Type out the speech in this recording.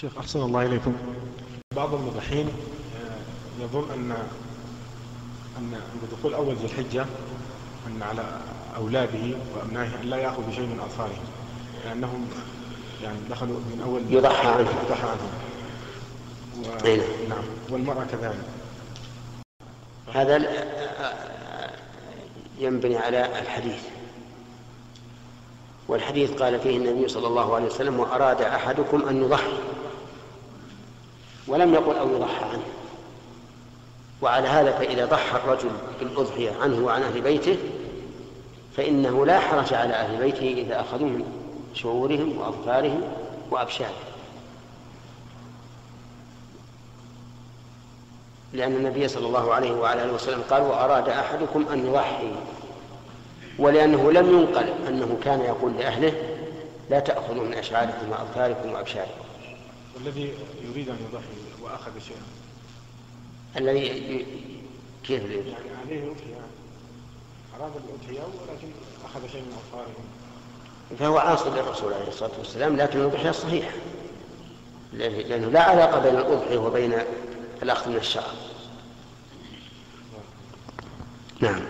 شيخ أحسن الله إليكم. بعض المضحين آه، يظن أن أن بدخول أول ذي الحجة أن على أولاده وأبنائه أن لا يأخذوا شيء من أظفارهم لأنهم يعني دخلوا من أول يضحى عنهم. يضحى عنهم. و... أين؟ نعم. والمرأة كذلك. هذا ينبني على الحديث. والحديث قال فيه النبي صلى الله عليه وسلم وأراد أحدكم أن يضحي. ولم يقل أو يضحى عنه. وعلى هذا فإذا ضحى الرجل بالأضحية عنه وعن أهل بيته فإنه لا حرج على أهل بيته إذا أخذوا من شعورهم وأظفارهم وأبشارهم. لأن النبي صلى الله عليه وعلى آله وسلم قال وأراد أحدكم أن يضحي. ولأنه لم ينقل أنه كان يقول لأهله لا تأخذوا من أشعاركم وأظفاركم وأبشاركم. والذي يريد أن يضحي وأخذ شيئا. الذي كيف الذي- يعني عليه أضحية أراد الأضحية ولكن أخذ شيء من أظفارهم فهو عاصي للرسول عليه الصلاة والسلام لكن الأضحية صحيحة لأنه لأنه لا علاقة بين الأضحية وبين الأخذ من الشعر. نعم.